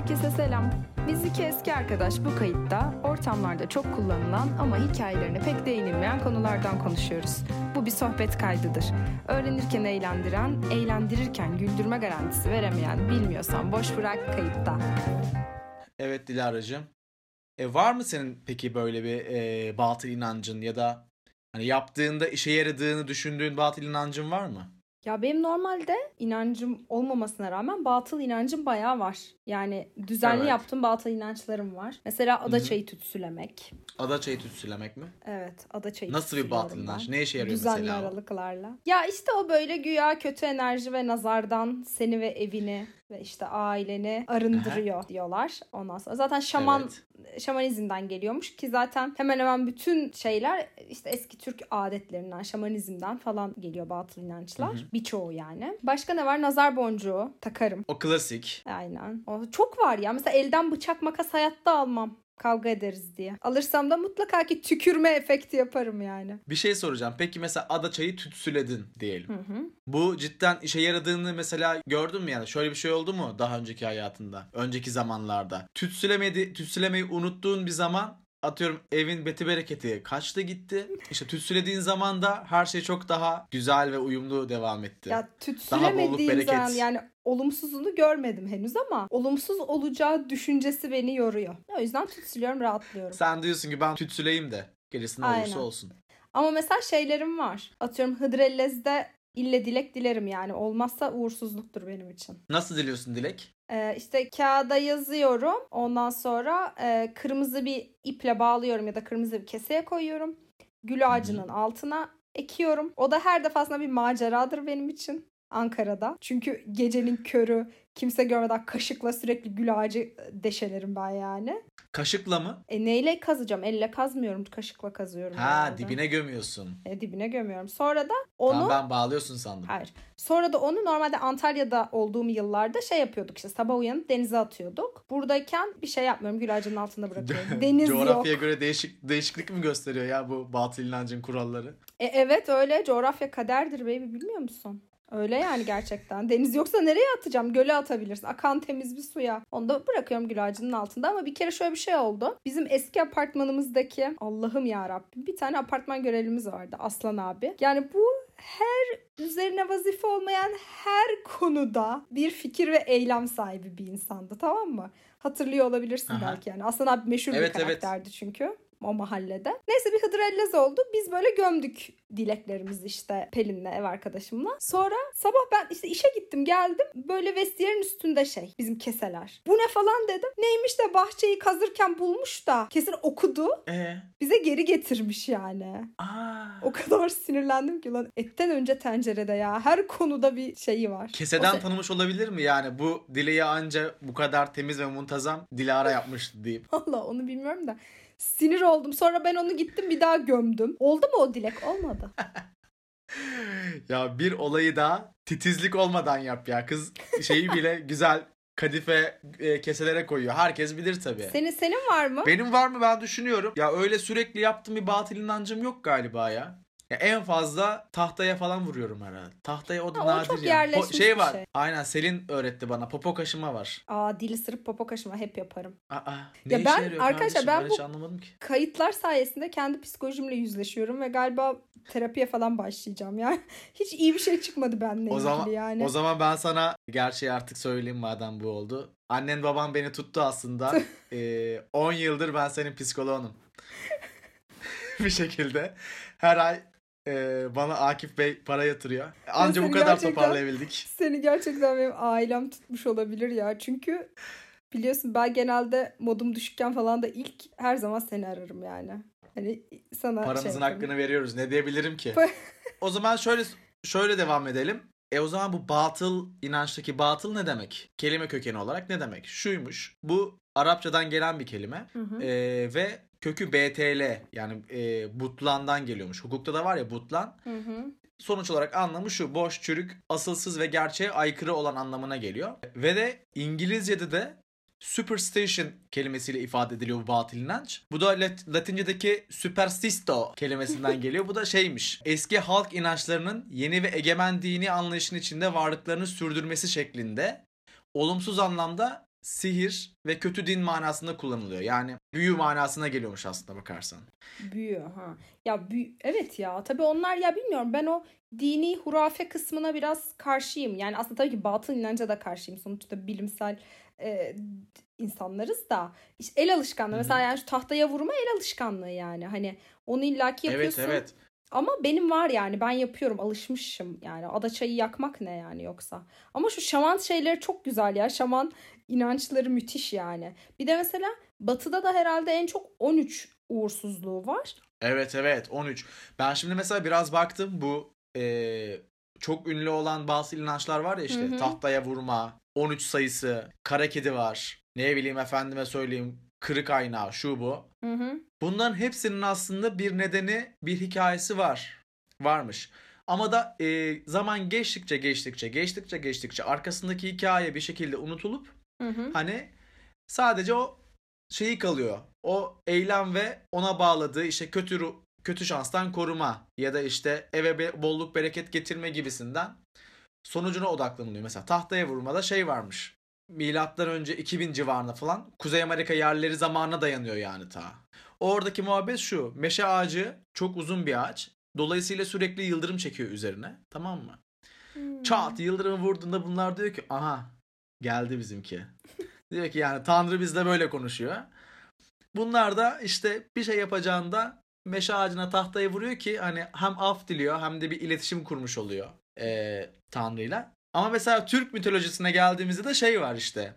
Herkese selam. Biz iki eski arkadaş bu kayıtta ortamlarda çok kullanılan ama hikayelerine pek değinilmeyen konulardan konuşuyoruz. Bu bir sohbet kaydıdır. Öğrenirken eğlendiren, eğlendirirken güldürme garantisi veremeyen bilmiyorsan boş bırak kayıtta. Evet Dilara'cığım. E, var mı senin peki böyle bir e, batıl inancın ya da hani yaptığında işe yaradığını düşündüğün batıl inancın var mı? Ya benim normalde inancım olmamasına rağmen batıl inancım bayağı var. Yani düzenli Evet. yaptığım batıl inançlarım var. Mesela ada Hı hı. çayı tütsülemek. Ada çayı tütsülemek mi? Evet, ada çayı Nasıl bir batıl inanç? Ne işe yarıyor Düzenli mesela? o? aralıklarla. Ya işte o böyle güya kötü enerji ve nazardan seni ve evini ve işte aileni arındırıyor diyorlar. Ondan sonra zaten şaman Evet. şamanizmden geliyormuş ki zaten hemen hemen bütün şeyler işte eski Türk adetlerinden, şamanizmden falan geliyor batıl inançlar. Hı hı. Birçoğu yani. Başka ne var? Nazar boncuğu takarım. O klasik. Aynen. O çok var ya. Mesela elden bıçak makas hayatta almam. Kavga ederiz diye. Alırsam da mutlaka ki tükürme efekti yaparım yani. Bir şey soracağım. Peki mesela ada çayı tütsüledin diyelim. Hı hı. Bu cidden işe yaradığını mesela gördün mü yani? Şöyle bir şey oldu mu daha önceki hayatında? Önceki zamanlarda. Tütsülemedi, tütsülemeyi unuttuğun bir zaman atıyorum evin beti bereketi kaçtı gitti. İşte tütsülediğin zaman da her şey çok daha güzel ve uyumlu devam etti. Ya tütsülemediğim zaman yani olumsuzunu görmedim henüz ama olumsuz olacağı düşüncesi beni yoruyor. O yüzden tütsülüyorum rahatlıyorum. Sen diyorsun ki ben tütsüleyim de gerisini Aynen. olursa olsun. Ama mesela şeylerim var. Atıyorum Hıdrellez'de ille dilek dilerim yani. Olmazsa uğursuzluktur benim için. Nasıl diliyorsun Dilek? Ee, işte kağıda yazıyorum. Ondan sonra e, kırmızı bir iple bağlıyorum ya da kırmızı bir keseye koyuyorum. Gül ağacının altına ekiyorum. O da her defasında bir maceradır benim için. Ankara'da. Çünkü gecenin körü kimse görmeden kaşıkla sürekli gül ağacı deşelerim ben yani. Kaşıkla mı? E neyle kazacağım? Elle kazmıyorum. Kaşıkla kazıyorum. Ha genelde. dibine gömüyorsun. E, dibine gömüyorum. Sonra da onu Tamam ben bağlıyorsun sandım. Hayır. Sonra da onu normalde Antalya'da olduğum yıllarda şey yapıyorduk işte sabah uyanıp denize atıyorduk. Buradayken bir şey yapmıyorum. Gül ağacının altında bırakıyorum. Deniz yok. Coğrafyaya göre değişik değişiklik mi gösteriyor ya bu batıl inancın kuralları? E, evet öyle. Coğrafya kaderdir baby bilmiyor musun? Öyle yani gerçekten. Deniz yoksa nereye atacağım? Göle atabilirsin. Akan temiz bir suya. Onu da bırakıyorum gül ağacının altında. Ama bir kere şöyle bir şey oldu. Bizim eski apartmanımızdaki Allah'ım ya Rabbim bir tane apartman görevlimiz vardı Aslan abi. Yani bu her üzerine vazife olmayan her konuda bir fikir ve eylem sahibi bir insandı tamam mı? Hatırlıyor olabilirsin Aha. belki yani. Aslan abi meşhur Evet, bir evet. karakterdi çünkü o mahallede. Neyse bir hıdrellez oldu. Biz böyle gömdük dileklerimizi işte Pelin'le ev arkadaşımla. Sonra sabah ben işte işe gittim geldim. Böyle vestiyerin üstünde şey bizim keseler. Bu ne falan dedim. Neymiş de bahçeyi kazırken bulmuş da kesin okudu. E Bize geri getirmiş yani. aa. O kadar sinirlendim ki lan etten önce tencerede ya. Her konuda bir şeyi var. Keseden O tanımış olabilir mi yani bu dileği anca bu kadar temiz ve muntazam Dilara yapmıştı deyip. Valla onu bilmiyorum da. Sinir oldum. Sonra ben onu gittim bir daha gömdüm. Oldu mu o dilek? Olmadı. ya bir olayı da titizlik olmadan yap ya. Kız şeyi bile güzel kadife e, keselere koyuyor. Herkes bilir tabii. Senin senin var mı? Benim var mı ben düşünüyorum. Ya öyle sürekli yaptığım bir batıl inancım yok galiba ya. Ya en fazla tahtaya falan vuruyorum herhalde. Tahtaya o da Ha, o nadir çok ya. yerleşmiş şey var. şey. Aynen Selin öğretti bana. Popo kaşıma var. Aa dili sırıp popo kaşıma hep yaparım. Aa, ne Ya ben- arkadaşlar, ben ben bu- anlamadım ki. Kayıtlar sayesinde kendi psikolojimle yüzleşiyorum ve galiba terapiye falan başlayacağım ya. Hiç iyi bir şey çıkmadı benimle O ilgili zaman yani. o zaman ben sana gerçeği artık söyleyeyim madem bu oldu. Annen baban beni tuttu aslında. Ee, 10 yıldır ben senin psikoloğunum. bir şekilde her ay e, bana Akif Bey para yatırıyor. Anca bu kadar toparlayabildik. Seni gerçekten benim ailem tutmuş olabilir ya. Çünkü biliyorsun ben genelde modum düşükken falan da ilk her zaman seni ararım yani. Hani sana Paramızın şey hakkını veriyoruz. Ne diyebilirim ki? O zaman şöyle şöyle devam edelim. E o zaman bu batıl inançtaki batıl ne demek? Kelime kökeni olarak ne demek? Şuymuş. Bu Arapçadan gelen bir kelime. Hı hı. E, ve kökü BTL yani e, butlandan geliyormuş. Hukukta da var ya butlan. Hı hı. Sonuç olarak anlamı şu. Boş, çürük, asılsız ve gerçeğe aykırı olan anlamına geliyor. Ve de İngilizce'de de superstition kelimesiyle ifade ediliyor bu batıl inanç. Bu da Lat- Latince'deki superstisto kelimesinden geliyor. Bu da şeymiş. Eski halk inançlarının yeni ve egemen dini anlayışın içinde varlıklarını sürdürmesi şeklinde olumsuz anlamda sihir ve kötü din manasında kullanılıyor. Yani büyü manasına geliyormuş aslında bakarsan. Büyü ha. Ya büyü, evet ya tabii onlar ya bilmiyorum ben o dini hurafe kısmına biraz karşıyım. Yani aslında tabii ki batıl inanca da karşıyım. Sonuçta bilimsel e, insanlarız da. İşte el alışkanlığı. Hı hı. Mesela yani şu tahtaya vurma el alışkanlığı yani. Hani onu illaki yapıyorsun. Evet evet. Ama benim var yani ben yapıyorum alışmışım yani adaçayı yakmak ne yani yoksa. Ama şu şaman şeyleri çok güzel ya şaman inançları müthiş yani. Bir de mesela batıda da herhalde en çok 13 uğursuzluğu var. Evet evet 13. Ben şimdi mesela biraz baktım bu eee, çok ünlü olan bazı inançlar var ya işte Hı hı. tahtaya vurma, 13 sayısı, kara kedi var. Ne bileyim efendime söyleyeyim kırık ayna şu bu. Hı hı. Bunların hepsinin aslında bir nedeni, bir hikayesi var. Varmış. Ama da e, zaman geçtikçe geçtikçe geçtikçe geçtikçe arkasındaki hikaye bir şekilde unutulup Hı hı. hani sadece o şeyi kalıyor. O eylem ve ona bağladığı işte kötü kötü şanstan koruma ya da işte eve be- bolluk bereket getirme gibisinden sonucuna odaklanılıyor. Mesela tahtaya vurmada şey varmış. Milattan önce 2000 civarında falan Kuzey Amerika yerleri zamanına dayanıyor yani ta. Oradaki muhabbet şu. Meşe ağacı çok uzun bir ağaç. Dolayısıyla sürekli yıldırım çekiyor üzerine. Tamam mı? Hmm. Çat yıldırımı vurduğunda bunlar diyor ki aha geldi bizimki. diyor ki yani Tanrı bizle böyle konuşuyor. Bunlar da işte bir şey yapacağında meşe ağacına tahtayı vuruyor ki hani hem af diliyor hem de bir iletişim kurmuş oluyor eee Tanrı'yla. Ama mesela Türk mitolojisine geldiğimizde de şey var işte.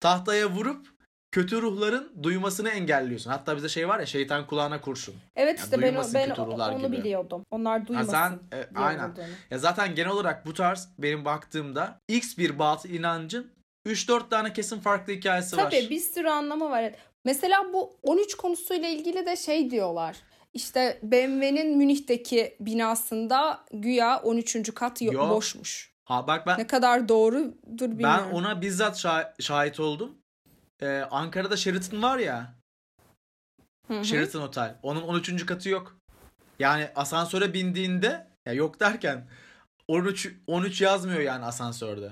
Tahtaya vurup kötü ruhların duymasını engelliyorsun. Hatta bizde şey var ya şeytan kulağına kurşun. Evet işte ben, duymasın ben kötü ruhlar onu gibi. biliyordum. Onlar duymasın. sen- e, aynen. Ya zaten genel olarak bu tarz benim baktığımda X bir batıl inancın 3-4 tane kesin farklı hikayesi var. Tabii bir sürü anlamı var. Mesela bu 13 konusuyla ilgili de şey diyorlar. İşte BMW'nin Münih'teki binasında güya 13. kat yo- Yok. boşmuş. Ha bak ben Ne kadar doğrudur ben bilmiyorum. ona bizzat şah- şahit oldum. Ee, Ankara'da Sheraton var ya. Hı hı. Sheraton Otel. Onun 13. katı yok. Yani asansöre bindiğinde ya yok derken 13 13 yazmıyor yani asansörde.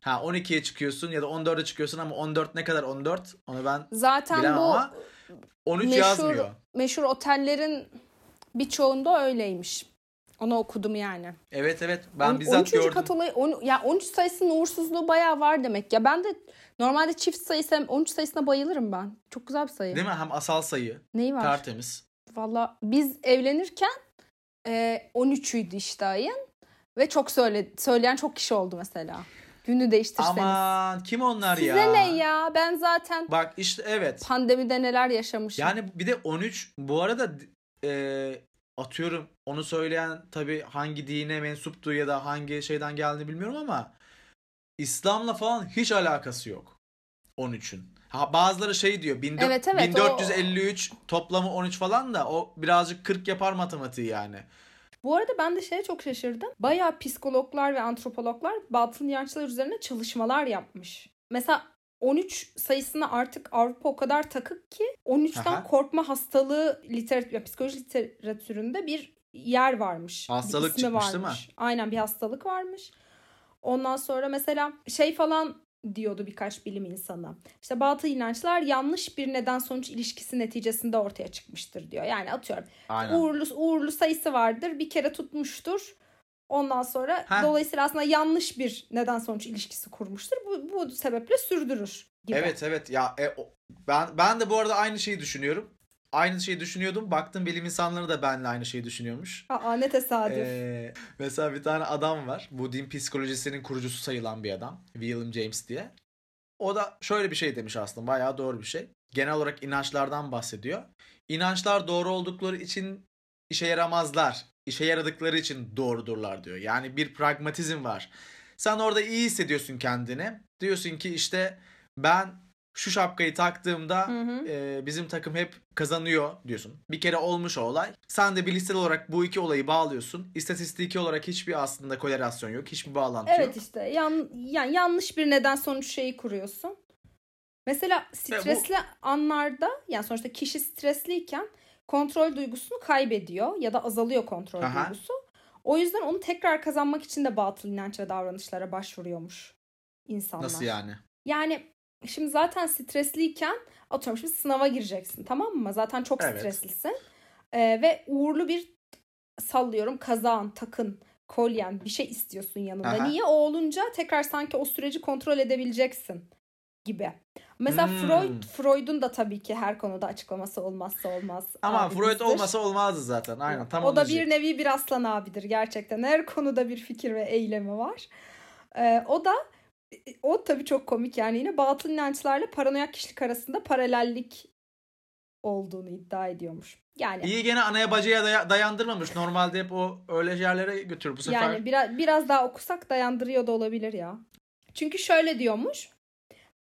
Ha 12'ye çıkıyorsun ya da 14'e çıkıyorsun ama 14 ne kadar 14 onu ben Zaten bilemem bu ama 13 meşhur- yazmıyor. meşhur otellerin birçoğunda öyleymiş. Onu okudum yani. Evet evet ben On- bizzat 13. gördüm. kat olayı on, ya 13 sayısının uğursuzluğu bayağı var demek. Ya ben de normalde çift sayısı 13 sayısına bayılırım ben. Çok güzel bir sayı. Değil mi? Hem asal sayı, Neyi var? tertemiz. Valla biz evlenirken e, 13'üydü işte ayın. Ve çok söyle, söyleyen çok kişi oldu mesela. Günü değiştirseniz. Aman kim onlar Size ya? ne ya? Ben zaten Bak işte evet. pandemide neler yaşamışım. Yani bir de 13 bu arada e, atıyorum onu söyleyen tabii hangi dine mensuptu ya da hangi şeyden geldiğini bilmiyorum ama İslam'la falan hiç alakası yok 13'ün. Ha bazıları şey diyor 14- Evet, evet, 1453 toplamı 13 falan da o birazcık 40 yapar matematiği yani. Bu arada ben de şeye çok şaşırdım. Bayağı psikologlar ve antropologlar batıl inançlar üzerine çalışmalar yapmış. Mesela 13 sayısına artık Avrupa o kadar takık ki 13'ten Aha. korkma hastalığı literatür, psikoloji literatüründe bir yer varmış. Bir Hastalık ismi çıkmış, değil mi? varmış. Aynen bir hastalık varmış. Ondan sonra mesela şey falan diyordu birkaç bilim insanı. İşte batıl inançlar yanlış bir neden sonuç ilişkisi neticesinde ortaya çıkmıştır diyor. Yani atıyorum Aynen. uğurlu uğurlu sayısı vardır. Bir kere tutmuştur. Ondan sonra Heh. dolayısıyla aslında yanlış bir neden sonuç ilişkisi kurmuştur. Bu, bu sebeple sürdürür gibi. Evet evet ya e, o- ben ben de bu arada aynı şeyi düşünüyorum. Aynı şeyi düşünüyordum. Baktım bilim insanları da benimle aynı şeyi düşünüyormuş. Aa ne tesadüf. Ee, mesela bir tane adam var. Bu din psikolojisinin kurucusu sayılan bir adam. William James diye. O da şöyle bir şey demiş aslında. Bayağı doğru bir şey. Genel olarak inançlardan bahsediyor. İnançlar doğru oldukları için işe yaramazlar. İşe yaradıkları için doğrudurlar diyor. Yani bir pragmatizm var. Sen orada iyi hissediyorsun kendini. Diyorsun ki işte ben şu şapkayı taktığımda Hı hı. e, bizim takım hep kazanıyor diyorsun. Bir kere olmuş o olay. Sen de bilişsel olarak bu iki olayı bağlıyorsun. İstatistiki olarak hiçbir aslında korelasyon yok. Hiçbir bağlantı Evet yok. işte yan, yani yanlış bir neden sonuç şeyi kuruyorsun. Mesela stresli anlarda yani sonuçta kişi stresliyken kontrol duygusunu kaybediyor ya da azalıyor kontrol Aha. duygusu. O yüzden onu tekrar kazanmak için de batıl inanç ve davranışlara başvuruyormuş insanlar. Nasıl yani? Yani Şimdi zaten stresliyken atıyorum şimdi sınava gireceksin tamam mı? Zaten çok Evet. streslisin. Ee, ve uğurlu bir sallıyorum kazağın, takın, kolyen bir şey istiyorsun yanında. Aha. Niye? O olunca tekrar sanki o süreci kontrol edebileceksin gibi. Mesela Hmm. Freud, Freud'un da tabii ki her konuda açıklaması olmazsa olmaz. Ama abimizdir. Freud olmasa olmazdı zaten. Aynen tam o da bir nevi bir aslan abidir gerçekten. Her konuda bir fikir ve eylemi var. Ee, o da o tabii çok komik yani yine batıl inançlarla paranoyak kişilik arasında paralellik olduğunu iddia ediyormuş. Yani İyi gene anaya bacaya daya- dayandırmamış. Normalde hep o öyle yerlere götürür bu sefer. yani biraz biraz daha okusak dayandırıyor da olabilir ya. Çünkü şöyle diyormuş.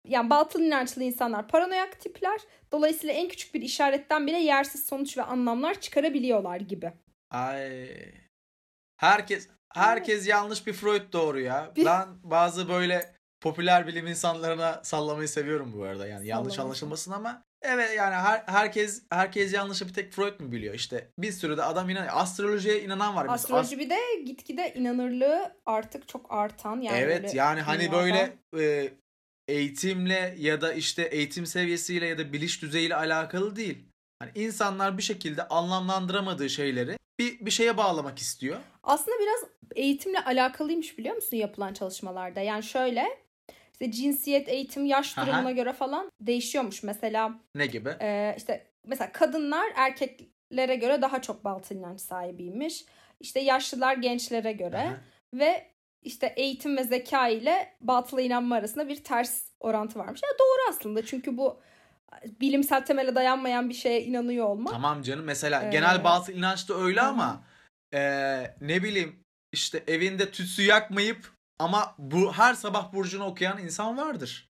Yani batıl inançlı insanlar paranoyak tipler. Dolayısıyla en küçük bir işaretten bile yersiz sonuç ve anlamlar çıkarabiliyorlar gibi. Ay. Herkes herkes yanlış bir Freud doğru ya. Bir- Ben bazı böyle popüler bilim insanlarına sallamayı seviyorum bu arada. Yani yanlış anlaşılmasın ama evet yani her, herkes herkes yanlışı bir tek Freud mu biliyor? İşte bir sürü de adam inanıyor. Astrolojiye inanan var. Astroloji bir de gitgide inanırlığı artık çok artan yani evet yani hani dünyada. böyle e, eğitimle ya da işte eğitim seviyesiyle ya da biliş düzeyiyle alakalı değil. Hani insanlar bir şekilde anlamlandıramadığı şeyleri bir bir şeye bağlamak istiyor. Aslında biraz eğitimle alakalıymış biliyor musun yapılan çalışmalarda. Yani şöyle işte cinsiyet, eğitim, yaş Aha. durumuna göre falan değişiyormuş. Mesela Ne gibi? e, işte mesela kadınlar erkeklere göre daha çok batıl inanç sahibiymiş. İşte yaşlılar gençlere göre Aha. ve işte eğitim ve zeka ile batıla inanma arasında bir ters orantı varmış. Ya doğru aslında çünkü bu bilimsel temele dayanmayan bir şeye inanıyor olmak. Tamam canım mesela Ee, genel batıl inanç da öyle hı. ama eee, ne bileyim işte evinde tütsü yakmayıp ama bu her sabah burcunu okuyan insan vardır.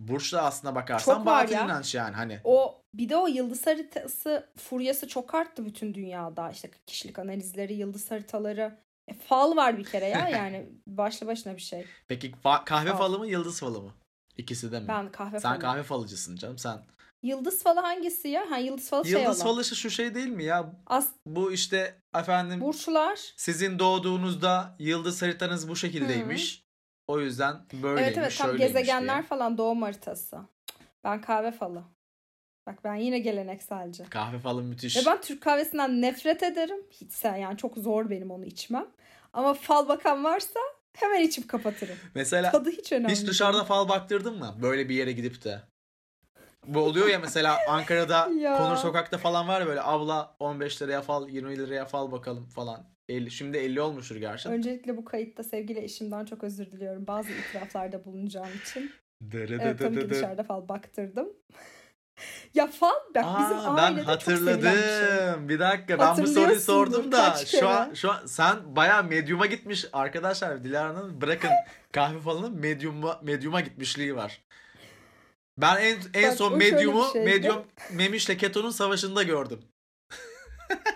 Burç da aslında bakarsan Çok batıl ya. inanç yani hani. O bir de o yıldız haritası furyası çok arttı bütün dünyada. İşte kişilik analizleri, yıldız haritaları. E, fal var bir kere ya yani başlı başına bir şey. Peki fa- kahve Fal. falı mı yıldız falı mı? İkisi de mi? Ben kahve Sen falı. kahve falıcısın canım sen. Yıldız falı hangisi ya? Ha yıldız falı şey Yıldız falı şu- şey değil mi ya? As Bu işte efendim burçlar. sizin doğduğunuzda yıldız haritanız bu şekildeymiş. O yüzden böyleymiş, Evet evet tam gezegenler diye. falan doğum haritası. Ben kahve falı. Bak ben yine gelenekselci. Kahve falı müthiş. Ve ben Türk kahvesinden nefret ederim. Hiç sen yani çok zor benim onu içmem. Ama fal bakan varsa hemen içip kapatırım. Mesela Tadı hiç önemli Hiç dışarıda fal baktırdın mı? Böyle bir yere gidip de. Bu oluyor ya mesela Ankara'da Ya. Konur Sokak'ta falan var ya böyle abla 15 liraya fal 20 liraya fal bakalım falan. 50, şimdi 50 olmuştur gerçi. Öncelikle bu kayıtta sevgili eşimden çok özür diliyorum. Bazı itiraflarda bulunacağım için. Evet, Dırıdıdıdıdı. tabii ki dışarıda fal baktırdım. ya fal bak bizim Aa, ben ailede çok sevilen bir şey. hatırladım. Bir dakika ben bu soruyu sordum da şu an şu an sen bayağı medyuma gitmiş arkadaşlar Dilara'nın bırakın kahve falının medyuma medyuma gitmişliği var. Ben en en Bak, son medyumu medyum Memiş'le Keto'nun savaşında gördüm.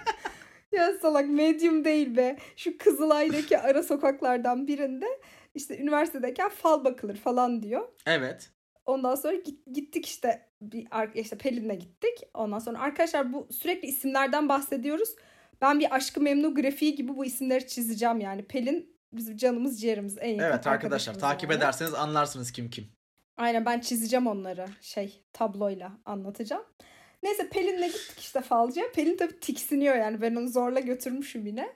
Ya salak medyum değil be. Şu Kızılay'daki ara sokaklardan birinde işte üniversitedeyken fal bakılır falan diyor. Evet. Ondan sonra git- gittik işte bir işte Pelin'le gittik. Ondan sonra arkadaşlar bu sürekli isimlerden bahsediyoruz. Ben bir aşkı memnu grafiği gibi bu isimleri çizeceğim yani. Pelin bizim canımız ciğerimiz en yakın Evet arkadaşlar takip yani. ederseniz anlarsınız kim kim. Aynen ben çizeceğim onları şey tabloyla anlatacağım. Neyse Pelin'le gittik işte falcıya. Pelin tabii tiksiniyor yani ben onu zorla götürmüşüm yine.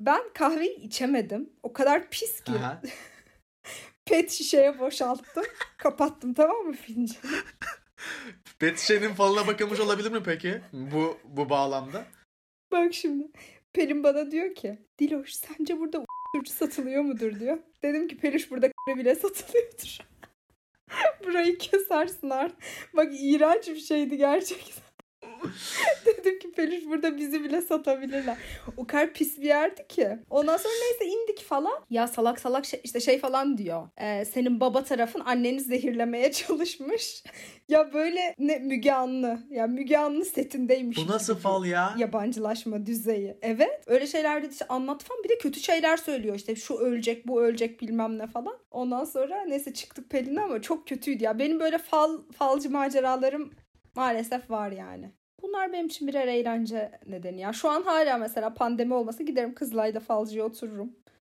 Ben kahveyi içemedim. O kadar pis ki. Pet şişeye boşalttım. kapattım tamam mı fincanı? Betişe'nin falına bakılmış olabilir mi peki? Bu bu bağlamda. Bak şimdi. Pelin bana diyor ki Diloş sence burada uyuşturucu satılıyor mudur diyor. Dedim ki Peluş burada bile satılıyordur. Burayı kesersin artık. Bak iğrenç bir şeydi gerçekten. Dedim ki Peluş burada bizi bile satabilirler. O kadar pis bir yerdi ki. Ondan sonra neyse indik falan. Ya salak salak şey, işte şey falan diyor. Ee, senin baba tarafın anneni zehirlemeye çalışmış. ya böyle ne Müge Anlı. Ya Müge Anlı setindeymiş. Bu nasıl fal ya? yabancılaşma düzeyi. Evet. Öyle şeyler dedi işte anlat falan. Bir de kötü şeyler söylüyor işte şu ölecek bu ölecek bilmem ne falan. Ondan sonra neyse çıktık Pelin'e ama çok kötüydü ya. Benim böyle fal falcı maceralarım maalesef var yani. Bunlar benim için birer eğlence nedeni ya. Şu an hala mesela pandemi olmasa giderim Kızılay'da falcıya otururum.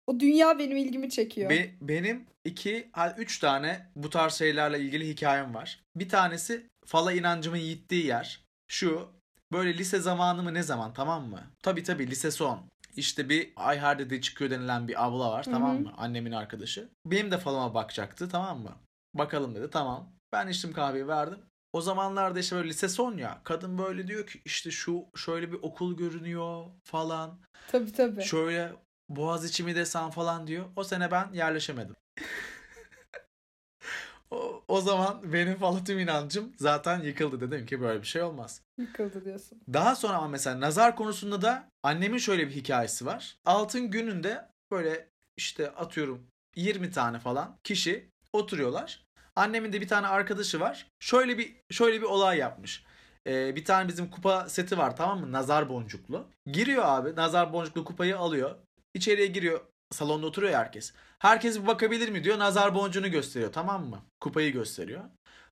O dünya benim ilgimi çekiyor. Be- benim iki, üç tane bu tarz şeylerle ilgili hikayem var. Bir tanesi fala inancımın yittiği yer. Şu böyle lise zamanı mı ne zaman tamam mı? Tabi tabi lise son. İşte bir Ayher dedi çıkıyor denilen bir abla var tamam mı? Annemin arkadaşı. Benim de falıma bakacaktı tamam mı? Bakalım dedi tamam. Ben içtim kahveyi verdim. O zamanlarda işte böyle lise son ya. Kadın böyle diyor ki işte şu şöyle bir okul görünüyor falan. Tabii tabii. Şöyle Boğaziçi mi desem falan diyor. O sene ben yerleşemedim. o, o zaman benim falan tüm inancım zaten yıkıldı. Dedim ki böyle bir şey olmaz. Yıkıldı diyorsun. Daha sonra ama mesela nazar konusunda da annemin şöyle bir hikayesi var. Altın gününde böyle işte atıyorum 20 tane falan kişi oturuyorlar. Annemin de bir tane arkadaşı var. Şöyle bir şöyle bir olay yapmış. Ee, bir tane bizim kupa seti var tamam mı? Nazar boncuklu. Giriyor abi. Nazar boncuklu kupayı alıyor. İçeriye giriyor. Salonda oturuyor herkes. Herkes bir bakabilir mi diyor. Nazar boncuğunu gösteriyor tamam mı? Kupayı gösteriyor.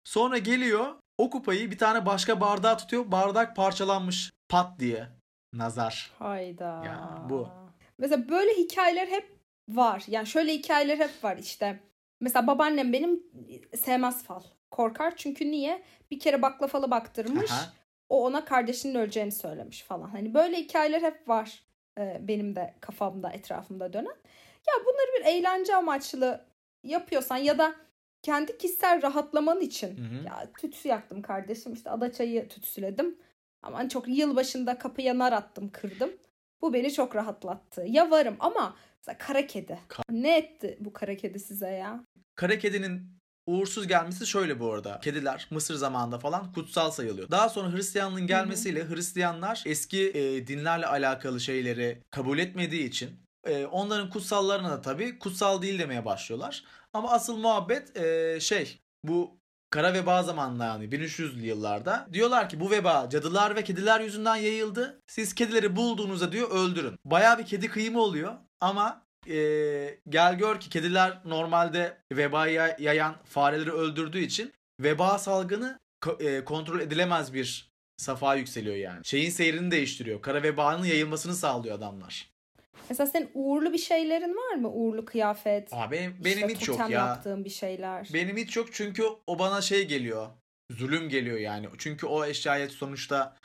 Sonra geliyor. O kupayı bir tane başka bardağa tutuyor. Bardak parçalanmış. Pat diye. Nazar. Hayda. Ya, bu. Mesela böyle hikayeler hep var. Yani şöyle hikayeler hep var işte. Mesela babaannem benim sevmez fal. Korkar çünkü niye? Bir kere baklavalı baktırmış. Aha. O ona kardeşinin öleceğini söylemiş falan. Hani böyle hikayeler hep var. e, benim de kafamda, etrafımda dönen. Ya bunları bir eğlence amaçlı yapıyorsan ya da kendi kişisel rahatlaman için Hı hı. ya tütsü yaktım kardeşim işte adaçayı tütsüledim. Ama çok yılbaşında kapıya nar attım kırdım. Bu beni çok rahatlattı. Ya varım ama mesela kara kedi. Ka- ne etti bu kara kedi size ya? Kara kedinin uğursuz gelmesi şöyle bu arada. Kediler Mısır zamanında falan kutsal sayılıyor. Daha sonra Hristiyanlığın gelmesiyle Hristiyanlar eski e, dinlerle alakalı şeyleri kabul etmediği için e, onların kutsallarına da tabii kutsal değil demeye başlıyorlar. Ama asıl muhabbet e, şey bu kara veba zamanında yani 1300'lü yıllarda diyorlar ki bu veba cadılar ve kediler yüzünden yayıldı. Siz kedileri bulduğunuzda diyor öldürün. Bayağı bir kedi kıyımı oluyor ama e, gel gör ki kediler normalde vebayı yay- yayan fareleri öldürdüğü için veba salgını e, kontrol edilemez bir safa yükseliyor yani. Şeyin seyrini değiştiriyor. Kara vebanın yayılmasını sağlıyor adamlar. Mesela senin uğurlu bir şeylerin var mı? Uğurlu kıyafet. Aa, benim, benim işte hiç yok ya. yaptığın bir şeyler. Benim hiç yok çünkü o bana şey geliyor. Zulüm geliyor yani. Çünkü o eşyayı sonuçta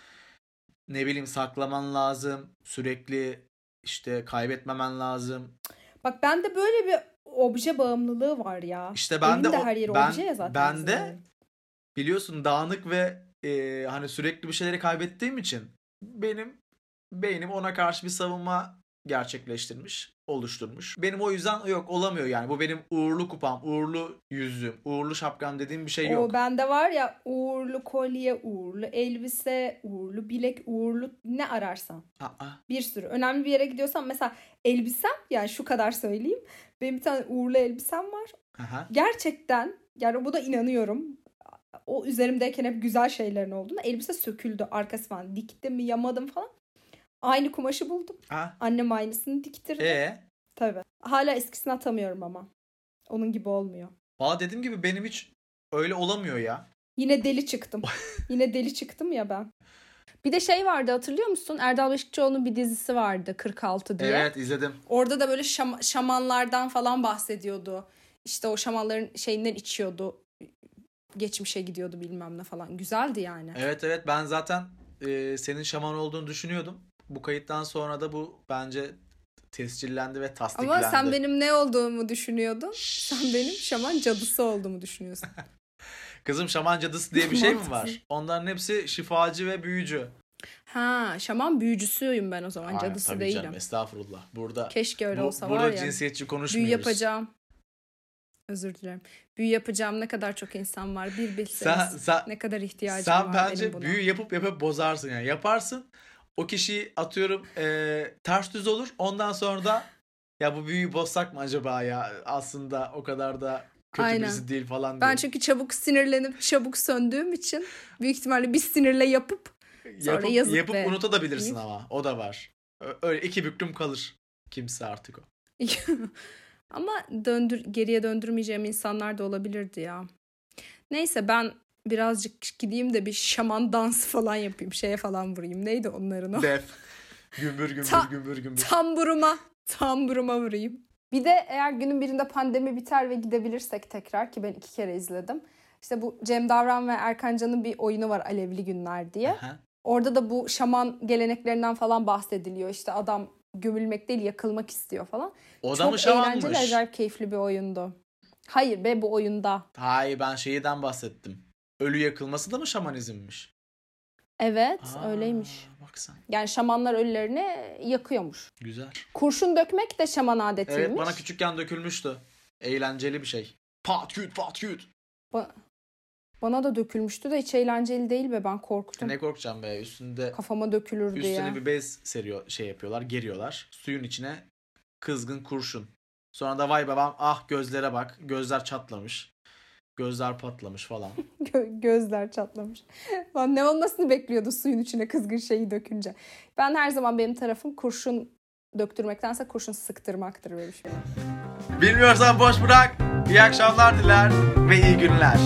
ne bileyim saklaman lazım. Sürekli işte kaybetmemen lazım. Bak bende böyle bir obje bağımlılığı var ya. İşte ben de Evin o- her yeri ben- obje ya zaten. ben bizim de biliyorsun dağınık ve e, hani sürekli bir şeyleri kaybettiğim için benim beynim ona karşı bir savunma gerçekleştirmiş, oluşturmuş. Benim o yüzden yok olamıyor yani. Bu benim uğurlu kupam, uğurlu yüzüğüm, uğurlu şapkam dediğim bir şey yok. O bende var ya uğurlu kolye, uğurlu elbise, uğurlu bilek, uğurlu ne ararsan. Aa, Bir sürü. Önemli bir yere gidiyorsam mesela elbisem yani şu kadar söyleyeyim. Benim bir tane uğurlu elbisem var. aha. Gerçekten yani bu da inanıyorum. O üzerimdeyken hep güzel şeylerin olduğunu. Elbise söküldü arkası falan. Diktim mi yamadım falan. Aynı kumaşı buldum. Aa, Annem aynısını diktirdi. e Tabii. Hala eskisini atamıyorum ama. Onun gibi olmuyor. Valla dediğim gibi benim hiç öyle olamıyor ya. Yine deli çıktım. Yine deli çıktım ya ben. Bir de şey vardı hatırlıyor musun? Erdal Beşikçioğlu'nun bir dizisi vardı 46 diye. Evet izledim. Orada da böyle şam- şamanlardan falan bahsediyordu. İşte o şamanların şeyinden içiyordu. Geçmişe gidiyordu bilmem ne falan. Güzeldi yani. Evet evet ben zaten e, senin şaman olduğunu düşünüyordum. Bu kayıttan sonra da bu bence tescillendi ve tasdiklendi. Ama sen benim ne olduğumu düşünüyordun. Sen benim şaman cadısı olduğumu düşünüyorsun. Kızım şaman cadısı diye bir şey mi var? Onların hepsi şifacı ve büyücü. Ha, şaman büyücüsüyüm ben o zaman. Aynen, cadısı tabii değilim. canım estağfurullah. Burada Keşke öyle bu, olsa burada var ya. cinsiyetçi Büyü konuşmuyoruz. yapacağım. Özür dilerim. Büyü yapacağım ne kadar çok insan var. Bir bilseniz. Sen, sen, ne kadar ihtiyacım sen var bence benim buna. büyü yapıp yapıp bozarsın yani. Yaparsın o kişiyi atıyorum e, ters düz olur. Ondan sonra da ya bu büyüyü bozsak mı acaba ya? Aslında o kadar da kötü Aynen. birisi değil falan Ben diye. çünkü çabuk sinirlenip çabuk söndüğüm için büyük ihtimalle bir sinirle yapıp sonra yapıp, yazıp yapıp ve- unutabilirsin ama. O da var. Öyle iki büklüm kalır. Kimse artık o. ama döndür geriye döndürmeyeceğim insanlar da olabilirdi ya. Neyse ben birazcık gideyim de bir şaman dansı falan yapayım. Şeye falan vurayım. Neydi onların o? Def. Gümbür gümbür Ta- gümbür gümbür. Tamburuma. Tamburuma vurayım. Bir de eğer günün birinde pandemi biter ve gidebilirsek tekrar ki ben iki kere izledim. İşte bu Cem Davran ve Erkan Can'ın bir oyunu var Alevli Günler diye. Aha. Orada da bu şaman geleneklerinden falan bahsediliyor. İşte adam gömülmek değil yakılmak istiyor falan. O da Çok mı şamanmış? eğlenceli, acayip keyifli bir oyundu. Hayır be bu oyunda. Hayır ben şeyden bahsettim. Ölü yakılması da mı şamanizmmiş? Evet Aa, öyleymiş. Bak sen. Yani şamanlar ölülerini yakıyormuş. Güzel. Kurşun dökmek de şaman adetiymiş. Evet bana küçükken dökülmüştü. Eğlenceli bir şey. Pat küt pat küt. Ba- bana da dökülmüştü de hiç eğlenceli değil be ben korktum. Ne korkacağım be üstünde Kafama dökülür diye. üstüne bir bez seriyor şey yapıyorlar geriyorlar. Suyun içine kızgın kurşun. Sonra da vay babam ah gözlere bak. Gözler çatlamış. Gözler patlamış falan. Gö- gözler çatlamış. Lan ne olmasını bekliyordu suyun içine kızgın şeyi dökünce. Ben her zaman benim tarafım kurşun döktürmektense kurşun sıktırmaktır böyle bir şey. Bilmiyorsan boş bırak. İyi akşamlar diler ve iyi günler.